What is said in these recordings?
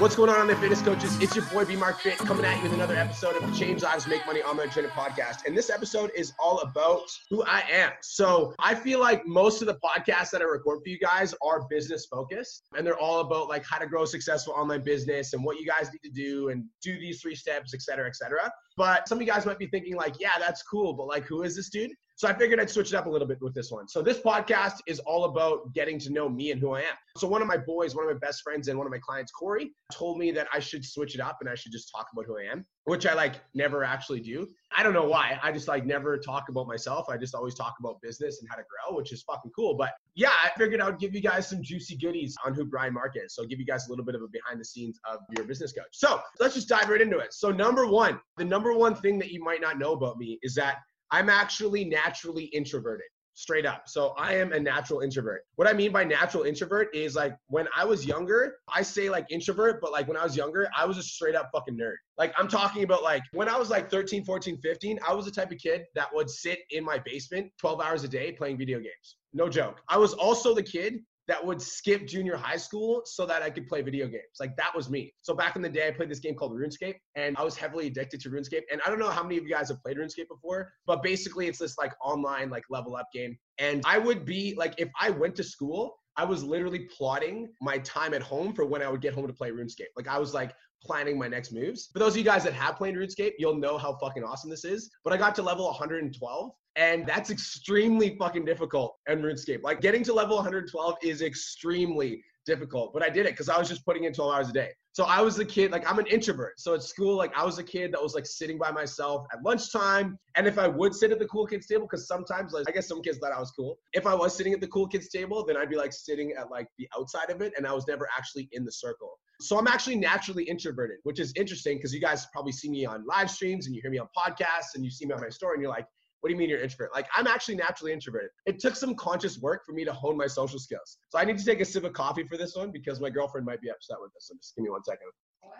What's going on, online fitness coaches? It's your boy B Mark Fit coming at you with another episode of the Change Lives Make Money Online Training Podcast. And this episode is all about who I am. So I feel like most of the podcasts that I record for you guys are business focused, and they're all about like how to grow a successful online business and what you guys need to do and do these three steps, et cetera, et cetera. But some of you guys might be thinking like, yeah, that's cool, but like, who is this dude? So I figured I'd switch it up a little bit with this one. So this podcast is all about getting to know me and who I am. So one of my boys, one of my best friends and one of my clients, Corey, told me that I should switch it up and I should just talk about who I am, which I like never actually do. I don't know why. I just like never talk about myself. I just always talk about business and how to grow, which is fucking cool. But yeah, I figured I would give you guys some juicy goodies on who Brian Mark is. So I'll give you guys a little bit of a behind the scenes of your business coach. So let's just dive right into it. So number one, the number one thing that you might not know about me is that I'm actually naturally introverted, straight up. So I am a natural introvert. What I mean by natural introvert is like when I was younger, I say like introvert, but like when I was younger, I was a straight up fucking nerd. Like I'm talking about like when I was like 13, 14, 15, I was the type of kid that would sit in my basement 12 hours a day playing video games. No joke. I was also the kid that would skip junior high school so that I could play video games. Like that was me. So back in the day, I played this game called RuneScape and I was heavily addicted to RuneScape. And I don't know how many of you guys have played RuneScape before, but basically it's this like online, like level up game. And I would be like, if I went to school, I was literally plotting my time at home for when I would get home to play RuneScape. Like I was like planning my next moves. For those of you guys that have played RuneScape, you'll know how fucking awesome this is. But I got to level 112 and that's extremely fucking difficult in RuneScape. Like getting to level 112 is extremely difficult, but I did it because I was just putting in 12 hours a day. So I was the kid, like I'm an introvert. So at school, like I was a kid that was like sitting by myself at lunchtime. And if I would sit at the cool kids table, because sometimes like I guess some kids thought I was cool. If I was sitting at the cool kids table, then I'd be like sitting at like the outside of it and I was never actually in the circle. So I'm actually naturally introverted, which is interesting because you guys probably see me on live streams and you hear me on podcasts and you see me on my story and you're like, what do you mean you're introvert? Like I'm actually naturally introverted. It took some conscious work for me to hone my social skills. So I need to take a sip of coffee for this one because my girlfriend might be upset with this. So just give me one second. What?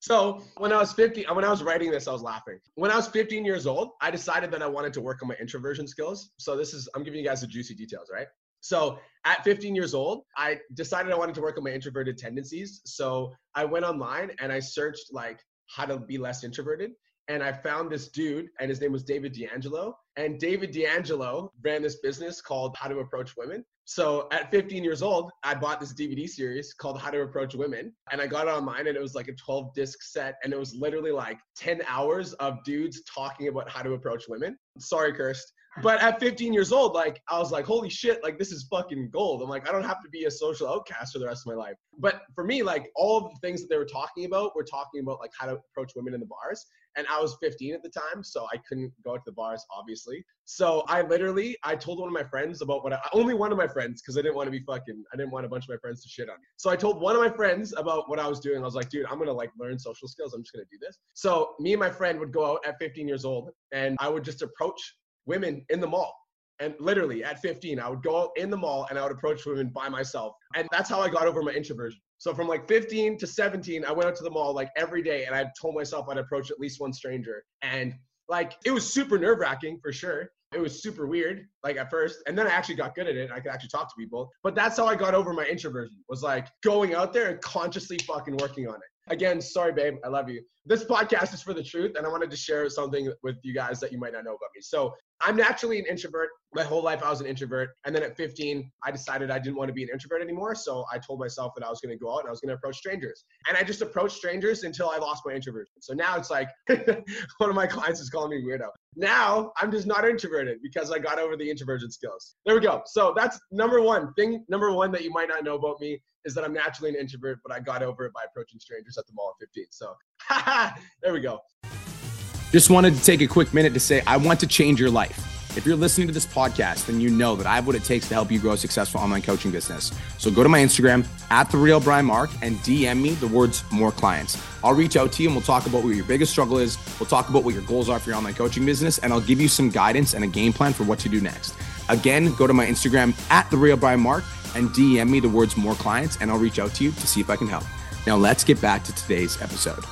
So when I was 15, when I was writing this, I was laughing. When I was 15 years old, I decided that I wanted to work on my introversion skills. So this is, I'm giving you guys the juicy details, right? So at 15 years old, I decided I wanted to work on my introverted tendencies. So I went online and I searched like how to be less introverted and I found this dude, and his name was David DeAngelo. And David DeAngelo ran this business called How to Approach Women. So at 15 years old, I bought this DVD series called How to Approach Women. And I got it online, and it was like a 12 disc set. And it was literally like 10 hours of dudes talking about how to approach women. Sorry, Kirst. But at 15 years old, like I was like, holy shit, like this is fucking gold. I'm like, I don't have to be a social outcast for the rest of my life. But for me, like all the things that they were talking about were talking about like how to approach women in the bars. And I was 15 at the time, so I couldn't go to the bars, obviously. So I literally, I told one of my friends about what I, only one of my friends, because I didn't want to be fucking, I didn't want a bunch of my friends to shit on me. So I told one of my friends about what I was doing. I was like, dude, I'm gonna like learn social skills. I'm just gonna do this. So me and my friend would go out at 15 years old, and I would just approach women in the mall. And literally at 15, I would go out in the mall and I would approach women by myself. And that's how I got over my introversion. So from like 15 to 17, I went out to the mall like every day and I told myself I'd approach at least one stranger. And like it was super nerve wracking for sure. It was super weird, like at first, and then I actually got good at it. I could actually talk to people, but that's how I got over my introversion. Was like going out there and consciously fucking working on it. Again, sorry, babe, I love you. This podcast is for the truth, and I wanted to share something with you guys that you might not know about me. So I'm naturally an introvert. My whole life I was an introvert. And then at 15, I decided I didn't want to be an introvert anymore. So I told myself that I was going to go out and I was going to approach strangers. And I just approached strangers until I lost my introversion. So now it's like one of my clients is calling me weirdo. Now I'm just not introverted because I got over the introversion skills. There we go. So that's number one thing. Number one that you might not know about me is that I'm naturally an introvert, but I got over it by approaching strangers at the mall at 15. So there we go. Just wanted to take a quick minute to say I want to change your life. If you're listening to this podcast, then you know that I have what it takes to help you grow a successful online coaching business. So go to my Instagram at the real Brian Mark and DM me the words more clients. I'll reach out to you and we'll talk about what your biggest struggle is. We'll talk about what your goals are for your online coaching business, and I'll give you some guidance and a game plan for what to do next. Again, go to my Instagram at the real Brian Mark and DM me the words more clients, and I'll reach out to you to see if I can help. Now let's get back to today's episode.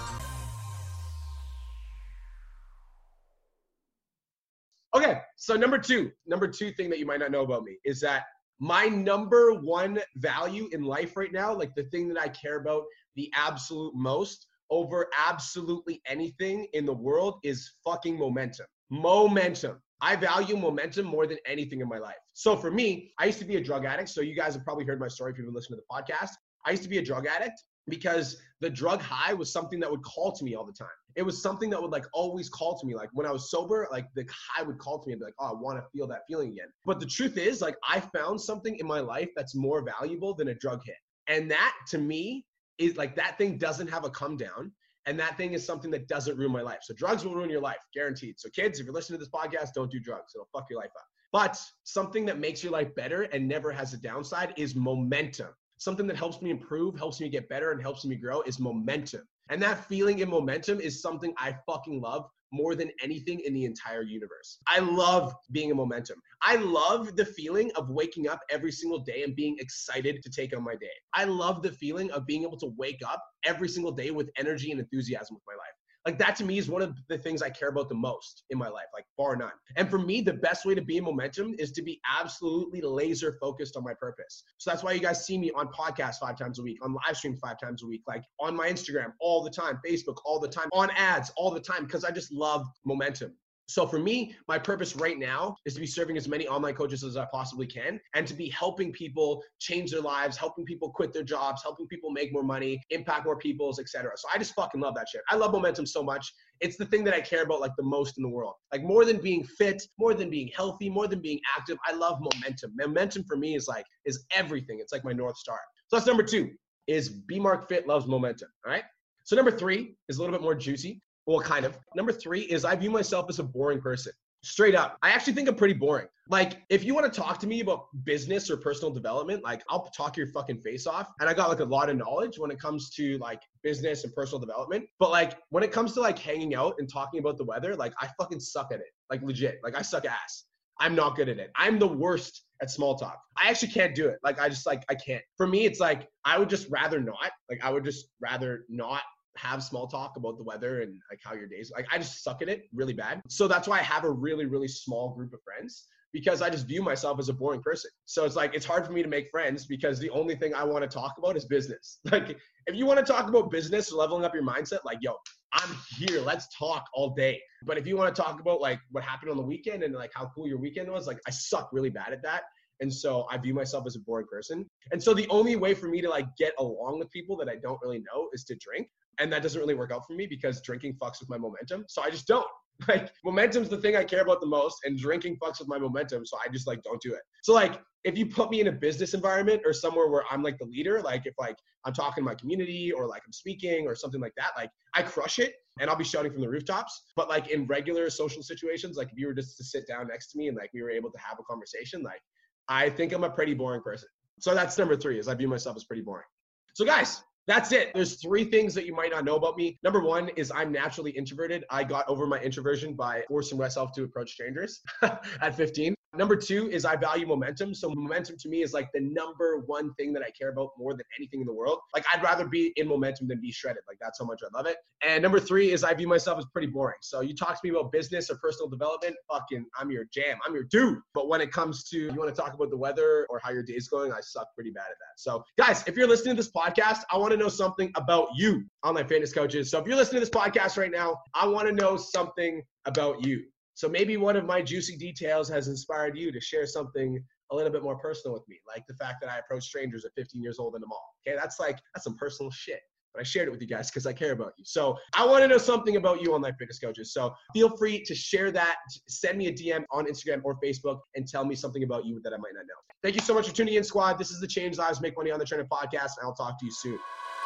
Okay, so number two, number two thing that you might not know about me is that my number one value in life right now, like the thing that I care about the absolute most over absolutely anything in the world, is fucking momentum. Momentum. I value momentum more than anything in my life. So for me, I used to be a drug addict. So you guys have probably heard my story if you've been listening to the podcast. I used to be a drug addict because the drug high was something that would call to me all the time. It was something that would like always call to me. Like when I was sober, like the high would call to me and be like, oh, I want to feel that feeling again. But the truth is, like, I found something in my life that's more valuable than a drug hit. And that to me is like that thing doesn't have a come down. And that thing is something that doesn't ruin my life. So drugs will ruin your life, guaranteed. So kids, if you're listening to this podcast, don't do drugs. It'll fuck your life up. But something that makes your life better and never has a downside is momentum something that helps me improve, helps me get better, and helps me grow is momentum. And that feeling in momentum is something I fucking love more than anything in the entire universe. I love being in momentum. I love the feeling of waking up every single day and being excited to take on my day. I love the feeling of being able to wake up every single day with energy and enthusiasm with my life. Like that to me is one of the things I care about the most in my life, like bar none. And for me, the best way to be in momentum is to be absolutely laser focused on my purpose. So that's why you guys see me on podcasts five times a week, on live streams five times a week, like on my Instagram all the time, Facebook all the time, on ads all the time, because I just love momentum. So for me, my purpose right now is to be serving as many online coaches as I possibly can and to be helping people change their lives, helping people quit their jobs, helping people make more money, impact more people's, etc. So I just fucking love that shit. I love momentum so much. It's the thing that I care about like the most in the world. Like more than being fit, more than being healthy, more than being active, I love momentum. Momentum for me is like is everything. It's like my north star. So that's number 2 is B Mark Fit loves momentum, all right? So number 3 is a little bit more juicy. Well, kind of. Number three is I view myself as a boring person. Straight up. I actually think I'm pretty boring. Like, if you want to talk to me about business or personal development, like I'll talk your fucking face off. And I got like a lot of knowledge when it comes to like business and personal development. But like when it comes to like hanging out and talking about the weather, like I fucking suck at it. Like legit. Like I suck ass. I'm not good at it. I'm the worst at small talk. I actually can't do it. Like I just like I can't. For me, it's like I would just rather not. Like I would just rather not have small talk about the weather and like how your days like I just suck at it really bad. So that's why I have a really really small group of friends because I just view myself as a boring person. So it's like it's hard for me to make friends because the only thing I want to talk about is business. Like if you want to talk about business, leveling up your mindset, like yo, I'm here. Let's talk all day. But if you want to talk about like what happened on the weekend and like how cool your weekend was, like I suck really bad at that. And so I view myself as a boring person. And so the only way for me to like get along with people that I don't really know is to drink and that doesn't really work out for me because drinking fucks with my momentum. So I just don't. Like momentum's the thing I care about the most, and drinking fucks with my momentum. So I just like don't do it. So like if you put me in a business environment or somewhere where I'm like the leader, like if like I'm talking to my community or like I'm speaking or something like that, like I crush it and I'll be shouting from the rooftops. But like in regular social situations, like if you were just to sit down next to me and like we were able to have a conversation, like I think I'm a pretty boring person. So that's number three is I view myself as pretty boring. So guys, that's it. There's three things that you might not know about me. Number one is I'm naturally introverted. I got over my introversion by forcing myself to approach strangers at 15. Number two is I value momentum. So momentum to me is like the number one thing that I care about more than anything in the world. Like I'd rather be in momentum than be shredded. Like that's how much I love it. And number three is I view myself as pretty boring. So you talk to me about business or personal development, fucking I'm your jam. I'm your dude. But when it comes to you want to talk about the weather or how your day's going, I suck pretty bad at that. So guys, if you're listening to this podcast, I want to know something about you, online fitness coaches. So if you're listening to this podcast right now, I want to know something about you. So maybe one of my juicy details has inspired you to share something a little bit more personal with me, like the fact that I approach strangers at 15 years old in the mall. Okay, that's like that's some personal shit. But I shared it with you guys because I care about you. So I want to know something about you, on online fitness coaches. So feel free to share that. Send me a DM on Instagram or Facebook and tell me something about you that I might not know. Thank you so much for tuning in, squad. This is the Change Lives Make Money on the Trainer podcast, and I'll talk to you soon.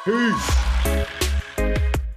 Peace.